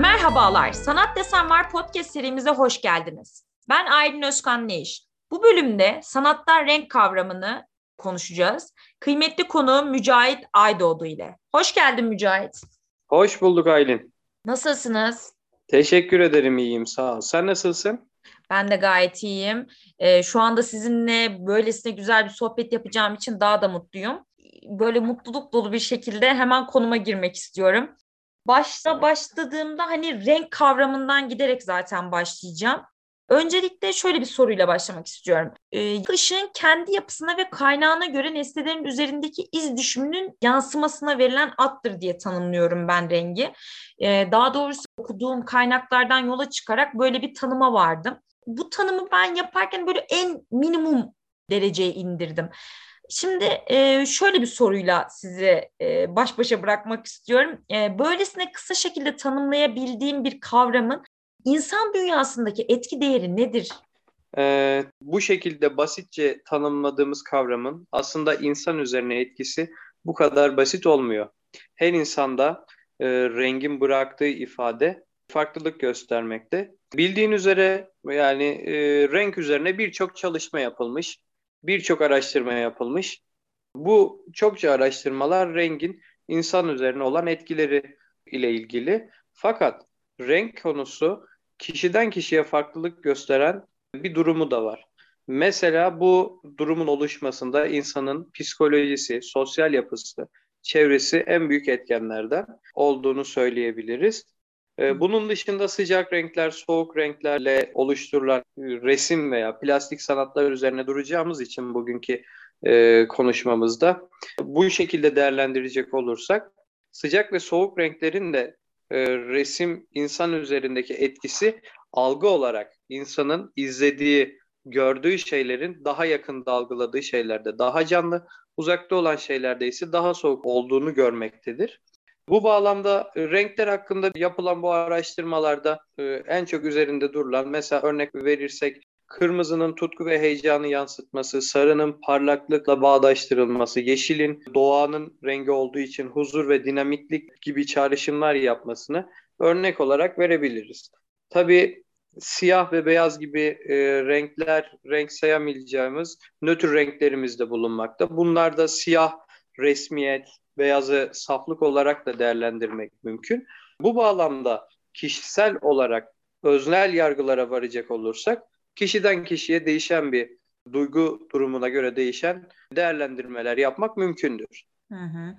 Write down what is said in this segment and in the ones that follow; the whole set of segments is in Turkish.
Merhabalar, Sanat Desen Var podcast serimize hoş geldiniz. Ben Aylin Özkan Neyiş. Bu bölümde sanattan renk kavramını konuşacağız. Kıymetli konuğum Mücahit Aydoğdu ile. Hoş geldin Mücahit. Hoş bulduk Aylin. Nasılsınız? Teşekkür ederim iyiyim sağ ol. Sen nasılsın? Ben de gayet iyiyim. Ee, şu anda sizinle böylesine güzel bir sohbet yapacağım için daha da mutluyum. Böyle mutluluk dolu bir şekilde hemen konuma girmek istiyorum. Başta başladığımda hani renk kavramından giderek zaten başlayacağım. Öncelikle şöyle bir soruyla başlamak istiyorum. Ee, ışığın kendi yapısına ve kaynağına göre nesnelerin üzerindeki iz düşümünün yansımasına verilen attır diye tanımlıyorum ben rengi. Ee, daha doğrusu okuduğum kaynaklardan yola çıkarak böyle bir tanıma vardım. Bu tanımı ben yaparken böyle en minimum dereceye indirdim. Şimdi e, şöyle bir soruyla sizi e, baş başa bırakmak istiyorum. E, böylesine kısa şekilde tanımlayabildiğim bir kavramın insan dünyasındaki etki değeri nedir? Ee, bu şekilde basitçe tanımladığımız kavramın aslında insan üzerine etkisi bu kadar basit olmuyor. Her insanda e, rengin bıraktığı ifade farklılık göstermekte. Bildiğin üzere yani e, renk üzerine birçok çalışma yapılmış, birçok araştırma yapılmış. Bu çokça araştırmalar rengin insan üzerine olan etkileri ile ilgili. Fakat renk konusu kişiden kişiye farklılık gösteren bir durumu da var. Mesela bu durumun oluşmasında insanın psikolojisi, sosyal yapısı, çevresi en büyük etkenlerden olduğunu söyleyebiliriz. Ee, bunun dışında sıcak renkler, soğuk renklerle oluşturulan resim veya plastik sanatlar üzerine duracağımız için bugünkü e, konuşmamızda bu şekilde değerlendirecek olursak sıcak ve soğuk renklerin de e, resim insan üzerindeki etkisi algı olarak insanın izlediği, gördüğü şeylerin daha yakında algıladığı şeylerde daha canlı, uzakta olan şeylerde ise daha soğuk olduğunu görmektedir. Bu bağlamda e, renkler hakkında yapılan bu araştırmalarda e, en çok üzerinde durulan mesela örnek verirsek kırmızının tutku ve heyecanı yansıtması, sarının parlaklıkla bağdaştırılması, yeşilin doğanın rengi olduğu için huzur ve dinamiklik gibi çağrışımlar yapmasını örnek olarak verebiliriz. Tabii siyah ve beyaz gibi e, renkler, renk sayamayacağımız nötr renklerimiz de bulunmakta. Bunlar da siyah resmiyet, beyazı saflık olarak da değerlendirmek mümkün. Bu bağlamda kişisel olarak öznel yargılara varacak olursak kişiden kişiye değişen bir duygu durumuna göre değişen değerlendirmeler yapmak mümkündür. Hı.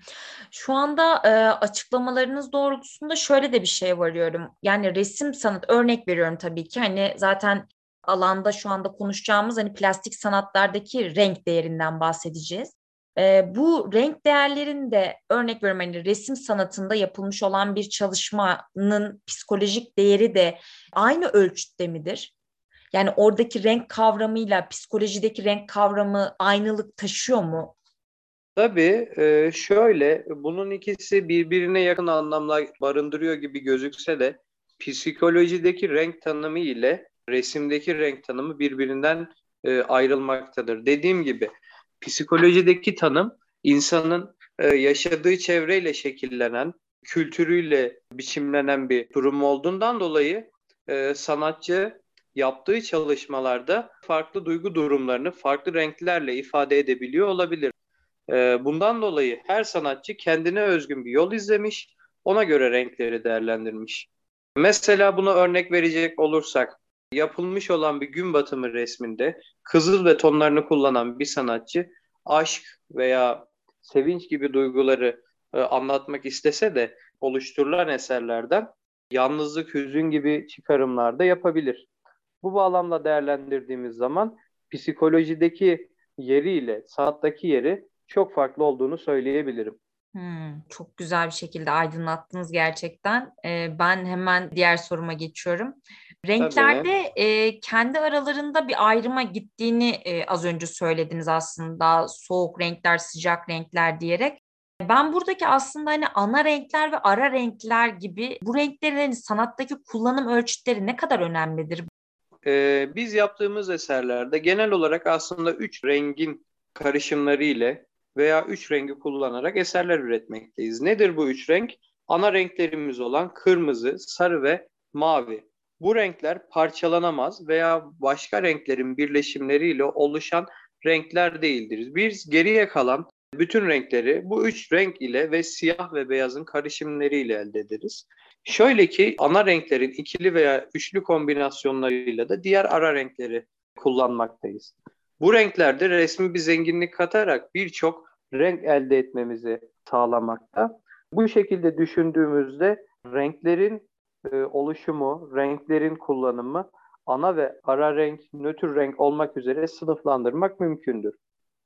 Şu anda e, açıklamalarınız doğrultusunda şöyle de bir şey varıyorum. Yani resim sanat örnek veriyorum tabii ki. Hani zaten alanda şu anda konuşacağımız hani plastik sanatlardaki renk değerinden bahsedeceğiz. E, bu renk değerlerin de örnek veriyorum hani resim sanatında yapılmış olan bir çalışmanın psikolojik değeri de aynı ölçütte midir? Yani oradaki renk kavramıyla psikolojideki renk kavramı aynılık taşıyor mu? Tabii şöyle bunun ikisi birbirine yakın anlamlar barındırıyor gibi gözükse de psikolojideki renk tanımı ile resimdeki renk tanımı birbirinden ayrılmaktadır. Dediğim gibi psikolojideki tanım insanın e, yaşadığı çevreyle şekillenen, kültürüyle biçimlenen bir durum olduğundan dolayı sanatçı yaptığı çalışmalarda farklı duygu durumlarını farklı renklerle ifade edebiliyor olabilir. Ee, bundan dolayı her sanatçı kendine özgün bir yol izlemiş, ona göre renkleri değerlendirmiş. Mesela buna örnek verecek olursak, yapılmış olan bir gün batımı resminde kızıl ve tonlarını kullanan bir sanatçı aşk veya sevinç gibi duyguları e, anlatmak istese de oluşturulan eserlerden yalnızlık, hüzün gibi çıkarımlar da yapabilir. Bu bağlamda değerlendirdiğimiz zaman psikolojideki yeriyle sanattaki yeri çok farklı olduğunu söyleyebilirim. Hmm, çok güzel bir şekilde aydınlattınız gerçekten. Ee, ben hemen diğer soruma geçiyorum. Renklerde e, kendi aralarında bir ayrıma gittiğini e, az önce söylediniz aslında. Soğuk renkler, sıcak renkler diyerek. Ben buradaki aslında hani ana renkler ve ara renkler gibi bu renklerin hani sanattaki kullanım ölçütleri ne kadar önemlidir? Ee, biz yaptığımız eserlerde genel olarak aslında üç rengin karışımları ile veya üç rengi kullanarak eserler üretmekteyiz. Nedir bu üç renk? ana renklerimiz olan kırmızı, sarı ve mavi. Bu renkler parçalanamaz veya başka renklerin birleşimleriyle oluşan renkler değildir. Biz geriye kalan bütün renkleri bu üç renk ile ve siyah ve beyazın karışımlarıyla elde ederiz. Şöyle ki ana renklerin ikili veya üçlü kombinasyonlarıyla da diğer ara renkleri kullanmaktayız. Bu renklerde resmi bir zenginlik katarak birçok renk elde etmemizi sağlamakta. Bu şekilde düşündüğümüzde renklerin e, oluşumu, renklerin kullanımı ana ve ara renk, nötr renk olmak üzere sınıflandırmak mümkündür.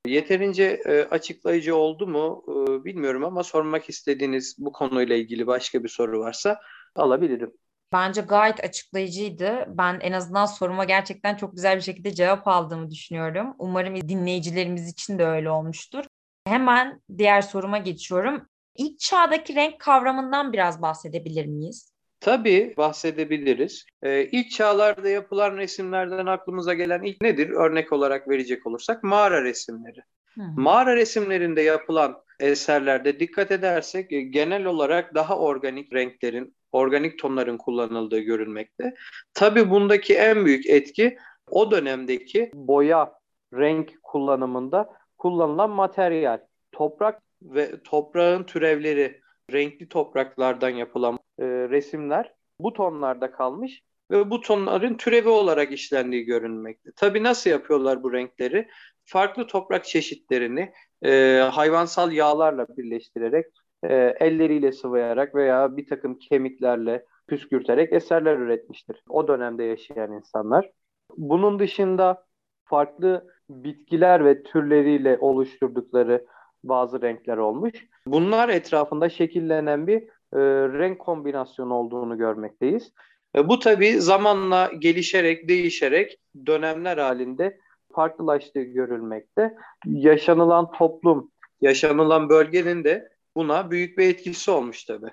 Yeterince e, açıklayıcı oldu mu e, bilmiyorum ama sormak istediğiniz bu konuyla ilgili başka bir soru varsa alabilirim. Bence gayet açıklayıcıydı. Ben en azından soruma gerçekten çok güzel bir şekilde cevap aldığımı düşünüyorum. Umarım dinleyicilerimiz için de öyle olmuştur. Hemen diğer soruma geçiyorum. İlk çağdaki renk kavramından biraz bahsedebilir miyiz? Tabii bahsedebiliriz. Ee, ilk çağlarda yapılan resimlerden aklımıza gelen ilk nedir? Örnek olarak verecek olursak mağara resimleri. Hı. Mağara resimlerinde yapılan eserlerde dikkat edersek e, genel olarak daha organik renklerin, organik tonların kullanıldığı görülmekte. Tabii bundaki en büyük etki o dönemdeki boya, renk kullanımında kullanılan materyal. Toprak ve toprağın türevleri, renkli topraklardan yapılan e, resimler bu tonlarda kalmış ve bu tonların türevi olarak işlendiği görünmekte. Tabii nasıl yapıyorlar bu renkleri? Farklı toprak çeşitlerini e, hayvansal yağlarla birleştirerek, e, elleriyle sıvayarak veya bir takım kemiklerle püskürterek eserler üretmiştir. O dönemde yaşayan insanlar. Bunun dışında farklı bitkiler ve türleriyle oluşturdukları bazı renkler olmuş. Bunlar etrafında şekillenen bir e, renk kombinasyonu olduğunu görmekteyiz. E, bu tabii zamanla gelişerek, değişerek dönemler halinde farklılaştığı görülmekte. Yaşanılan toplum, yaşanılan bölgenin de buna büyük bir etkisi olmuş tabii.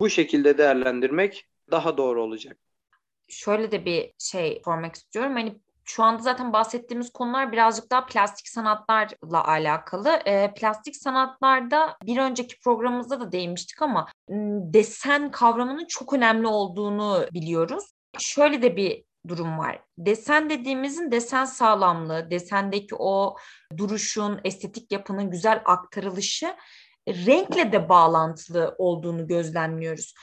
Bu şekilde değerlendirmek daha doğru olacak. Şöyle de bir şey sormak istiyorum. Hani şu anda zaten bahsettiğimiz konular birazcık daha plastik sanatlarla alakalı. E, plastik sanatlarda bir önceki programımızda da değinmiştik ama desen kavramının çok önemli olduğunu biliyoruz. Şöyle de bir durum var. Desen dediğimizin desen sağlamlığı, desendeki o duruşun, estetik yapının güzel aktarılışı renkle de bağlantılı olduğunu gözlemliyoruz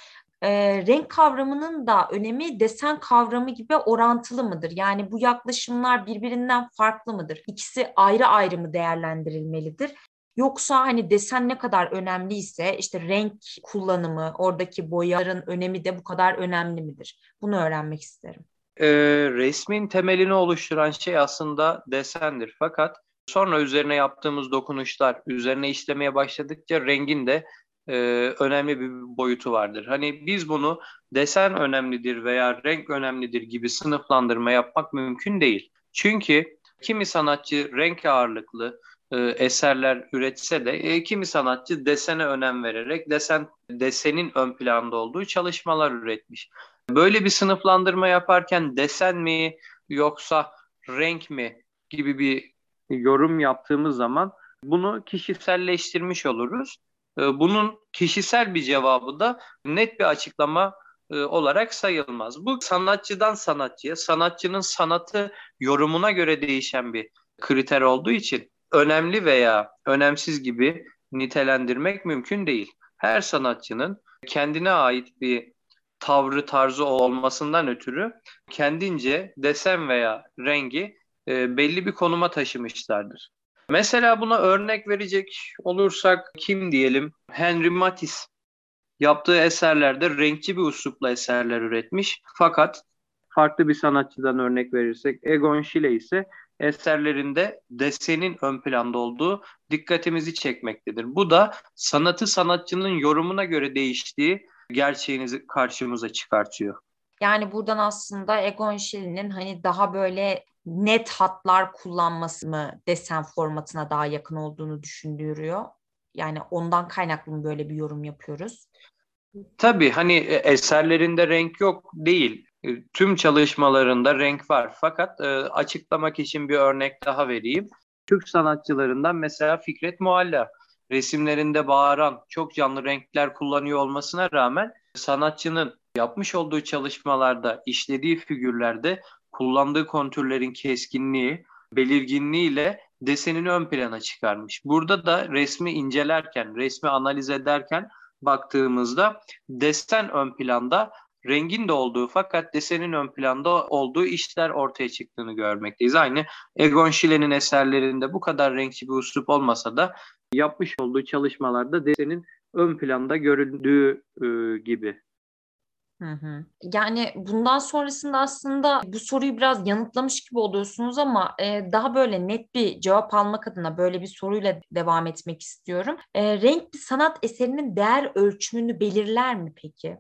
e, renk kavramının da önemi desen kavramı gibi orantılı mıdır? Yani bu yaklaşımlar birbirinden farklı mıdır? İkisi ayrı ayrı mı değerlendirilmelidir? Yoksa hani desen ne kadar önemliyse işte renk kullanımı, oradaki boyaların önemi de bu kadar önemli midir? Bunu öğrenmek isterim. E, resmin temelini oluşturan şey aslında desendir. Fakat sonra üzerine yaptığımız dokunuşlar, üzerine işlemeye başladıkça rengin de e, önemli bir boyutu vardır. Hani biz bunu desen önemlidir veya renk önemlidir gibi sınıflandırma yapmak mümkün değil. Çünkü kimi sanatçı renk ağırlıklı e, eserler üretse de e, kimi sanatçı desene önem vererek desen desenin ön planda olduğu çalışmalar üretmiş. Böyle bir sınıflandırma yaparken desen mi yoksa renk mi gibi bir yorum yaptığımız zaman bunu kişiselleştirmiş oluruz. Ee, bunun kişisel bir cevabı da net bir açıklama e, olarak sayılmaz. Bu sanatçıdan sanatçıya, sanatçının sanatı yorumuna göre değişen bir kriter olduğu için önemli veya önemsiz gibi nitelendirmek mümkün değil. Her sanatçının kendine ait bir tavrı tarzı olmasından ötürü kendince desen veya rengi e, belli bir konuma taşımışlardır. Mesela buna örnek verecek olursak kim diyelim? Henry Matisse yaptığı eserlerde renkçi bir uslupla eserler üretmiş. Fakat farklı bir sanatçıdan örnek verirsek Egon Schiele ise eserlerinde desenin ön planda olduğu dikkatimizi çekmektedir. Bu da sanatı sanatçının yorumuna göre değiştiği gerçeğinizi karşımıza çıkartıyor. Yani buradan aslında Egon Schiene'nin hani daha böyle net hatlar kullanması mı desen formatına daha yakın olduğunu düşündürüyor. Yani ondan kaynaklı mı böyle bir yorum yapıyoruz? Tabii hani e, eserlerinde renk yok değil. E, tüm çalışmalarında renk var. Fakat e, açıklamak için bir örnek daha vereyim. Türk sanatçılarından mesela Fikret Mualla. resimlerinde bağıran çok canlı renkler kullanıyor olmasına rağmen sanatçının yapmış olduğu çalışmalarda işlediği figürlerde kullandığı kontürlerin keskinliği, belirginliğiyle desenini ön plana çıkarmış. Burada da resmi incelerken, resmi analiz ederken baktığımızda desen ön planda, rengin de olduğu fakat desenin ön planda olduğu işler ortaya çıktığını görmekteyiz. Aynı Egon Schiller'in eserlerinde bu kadar renkli bir usup olmasa da yapmış olduğu çalışmalarda desenin ön planda görüldüğü e, gibi. Hı hı. Yani bundan sonrasında aslında bu soruyu biraz yanıtlamış gibi oluyorsunuz ama e, daha böyle net bir cevap almak adına böyle bir soruyla devam etmek istiyorum. E, renk bir sanat eserinin değer ölçümünü belirler mi peki?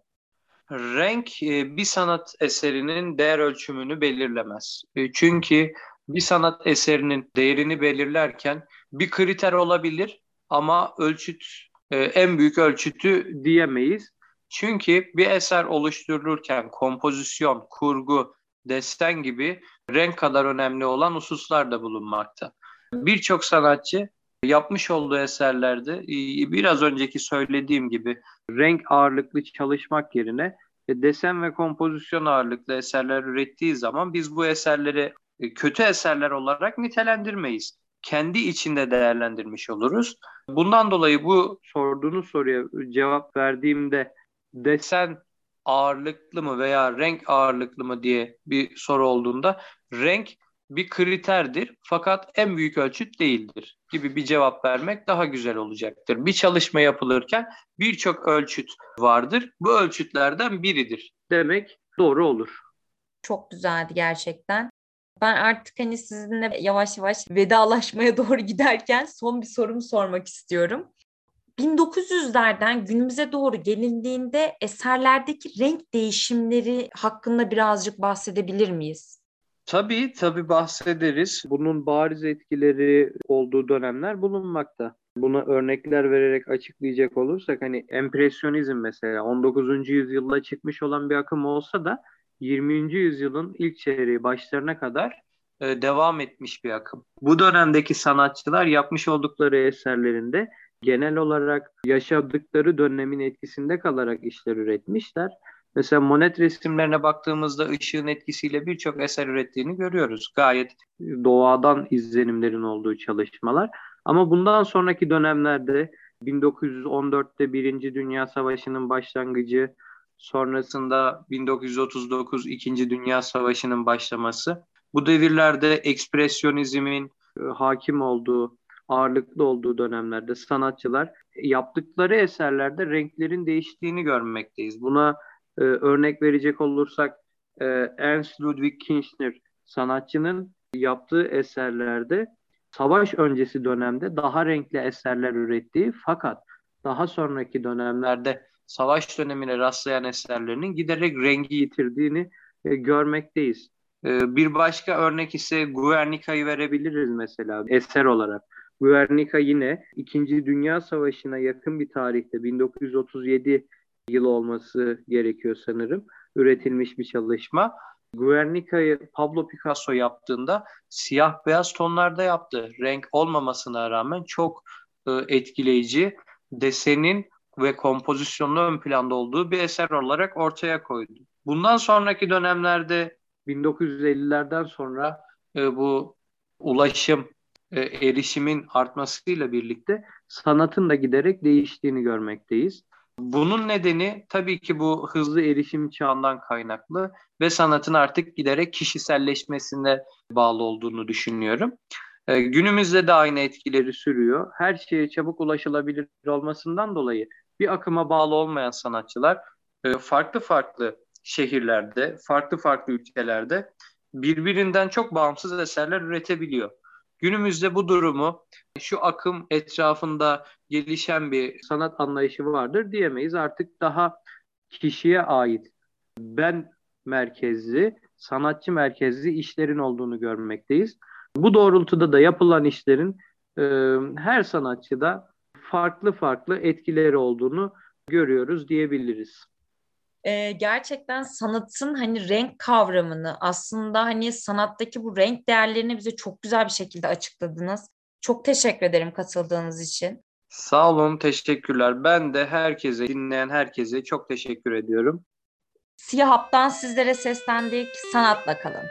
Renk e, bir sanat eserinin değer ölçümünü belirlemez. E, çünkü bir sanat eserinin değerini belirlerken bir kriter olabilir ama ölçüt e, en büyük ölçütü diyemeyiz. Çünkü bir eser oluşturulurken kompozisyon, kurgu, desen gibi renk kadar önemli olan hususlar da bulunmakta. Birçok sanatçı yapmış olduğu eserlerde biraz önceki söylediğim gibi renk ağırlıklı çalışmak yerine desen ve kompozisyon ağırlıklı eserler ürettiği zaman biz bu eserleri e, kötü eserler olarak nitelendirmeyiz. Kendi içinde değerlendirmiş oluruz. Bundan dolayı bu sorduğunuz soruya cevap verdiğimde desen ağırlıklı mı veya renk ağırlıklı mı diye bir soru olduğunda renk bir kriterdir fakat en büyük ölçüt değildir gibi bir cevap vermek daha güzel olacaktır. Bir çalışma yapılırken birçok ölçüt vardır. Bu ölçütlerden biridir demek doğru olur. Çok güzeldi gerçekten. Ben artık hani sizinle yavaş yavaş vedalaşmaya doğru giderken son bir sorumu sormak istiyorum. 1900'lerden günümüze doğru gelindiğinde eserlerdeki renk değişimleri hakkında birazcık bahsedebilir miyiz? Tabii tabii bahsederiz. Bunun bariz etkileri olduğu dönemler bulunmakta. Buna örnekler vererek açıklayacak olursak hani empresyonizm mesela 19. yüzyılda çıkmış olan bir akım olsa da 20. yüzyılın ilk çeyreği başlarına kadar e, devam etmiş bir akım. Bu dönemdeki sanatçılar yapmış oldukları eserlerinde genel olarak yaşadıkları dönemin etkisinde kalarak işler üretmişler. Mesela Monet resimlerine baktığımızda ışığın etkisiyle birçok eser ürettiğini görüyoruz. Gayet doğadan izlenimlerin olduğu çalışmalar. Ama bundan sonraki dönemlerde 1914'te Birinci Dünya Savaşı'nın başlangıcı, sonrasında 1939 İkinci Dünya Savaşı'nın başlaması. Bu devirlerde ekspresyonizmin e, hakim olduğu ağırlıklı olduğu dönemlerde sanatçılar yaptıkları eserlerde renklerin değiştiğini görmekteyiz. Buna e, örnek verecek olursak e, Ernst Ludwig Kirchner sanatçının yaptığı eserlerde savaş öncesi dönemde daha renkli eserler ürettiği fakat daha sonraki dönemlerde savaş dönemine rastlayan eserlerinin giderek rengi yitirdiğini e, görmekteyiz. E, bir başka örnek ise Guernica'yı verebiliriz mesela eser olarak. Guernica yine 2. Dünya Savaşı'na yakın bir tarihte 1937 yıl olması gerekiyor sanırım. Üretilmiş bir çalışma. Guernica'yı Pablo Picasso yaptığında siyah beyaz tonlarda yaptı. Renk olmamasına rağmen çok e, etkileyici desenin ve kompozisyonun ön planda olduğu bir eser olarak ortaya koydu. Bundan sonraki dönemlerde 1950'lerden sonra e, bu ulaşım e, erişimin artmasıyla birlikte sanatın da giderek değiştiğini görmekteyiz. Bunun nedeni tabii ki bu hızlı erişim çağından kaynaklı ve sanatın artık giderek kişiselleşmesine bağlı olduğunu düşünüyorum. E, günümüzde de aynı etkileri sürüyor. Her şeye çabuk ulaşılabilir olmasından dolayı bir akıma bağlı olmayan sanatçılar e, farklı farklı şehirlerde, farklı farklı ülkelerde birbirinden çok bağımsız eserler üretebiliyor. Günümüzde bu durumu şu akım etrafında gelişen bir sanat anlayışı vardır diyemeyiz. Artık daha kişiye ait ben merkezli, sanatçı merkezli işlerin olduğunu görmekteyiz. Bu doğrultuda da yapılan işlerin e, her sanatçıda farklı farklı etkileri olduğunu görüyoruz diyebiliriz e, gerçekten sanatın hani renk kavramını aslında hani sanattaki bu renk değerlerini bize çok güzel bir şekilde açıkladınız. Çok teşekkür ederim katıldığınız için. Sağ olun, teşekkürler. Ben de herkese, dinleyen herkese çok teşekkür ediyorum. Siyah Hap'tan sizlere seslendik. Sanatla kalın.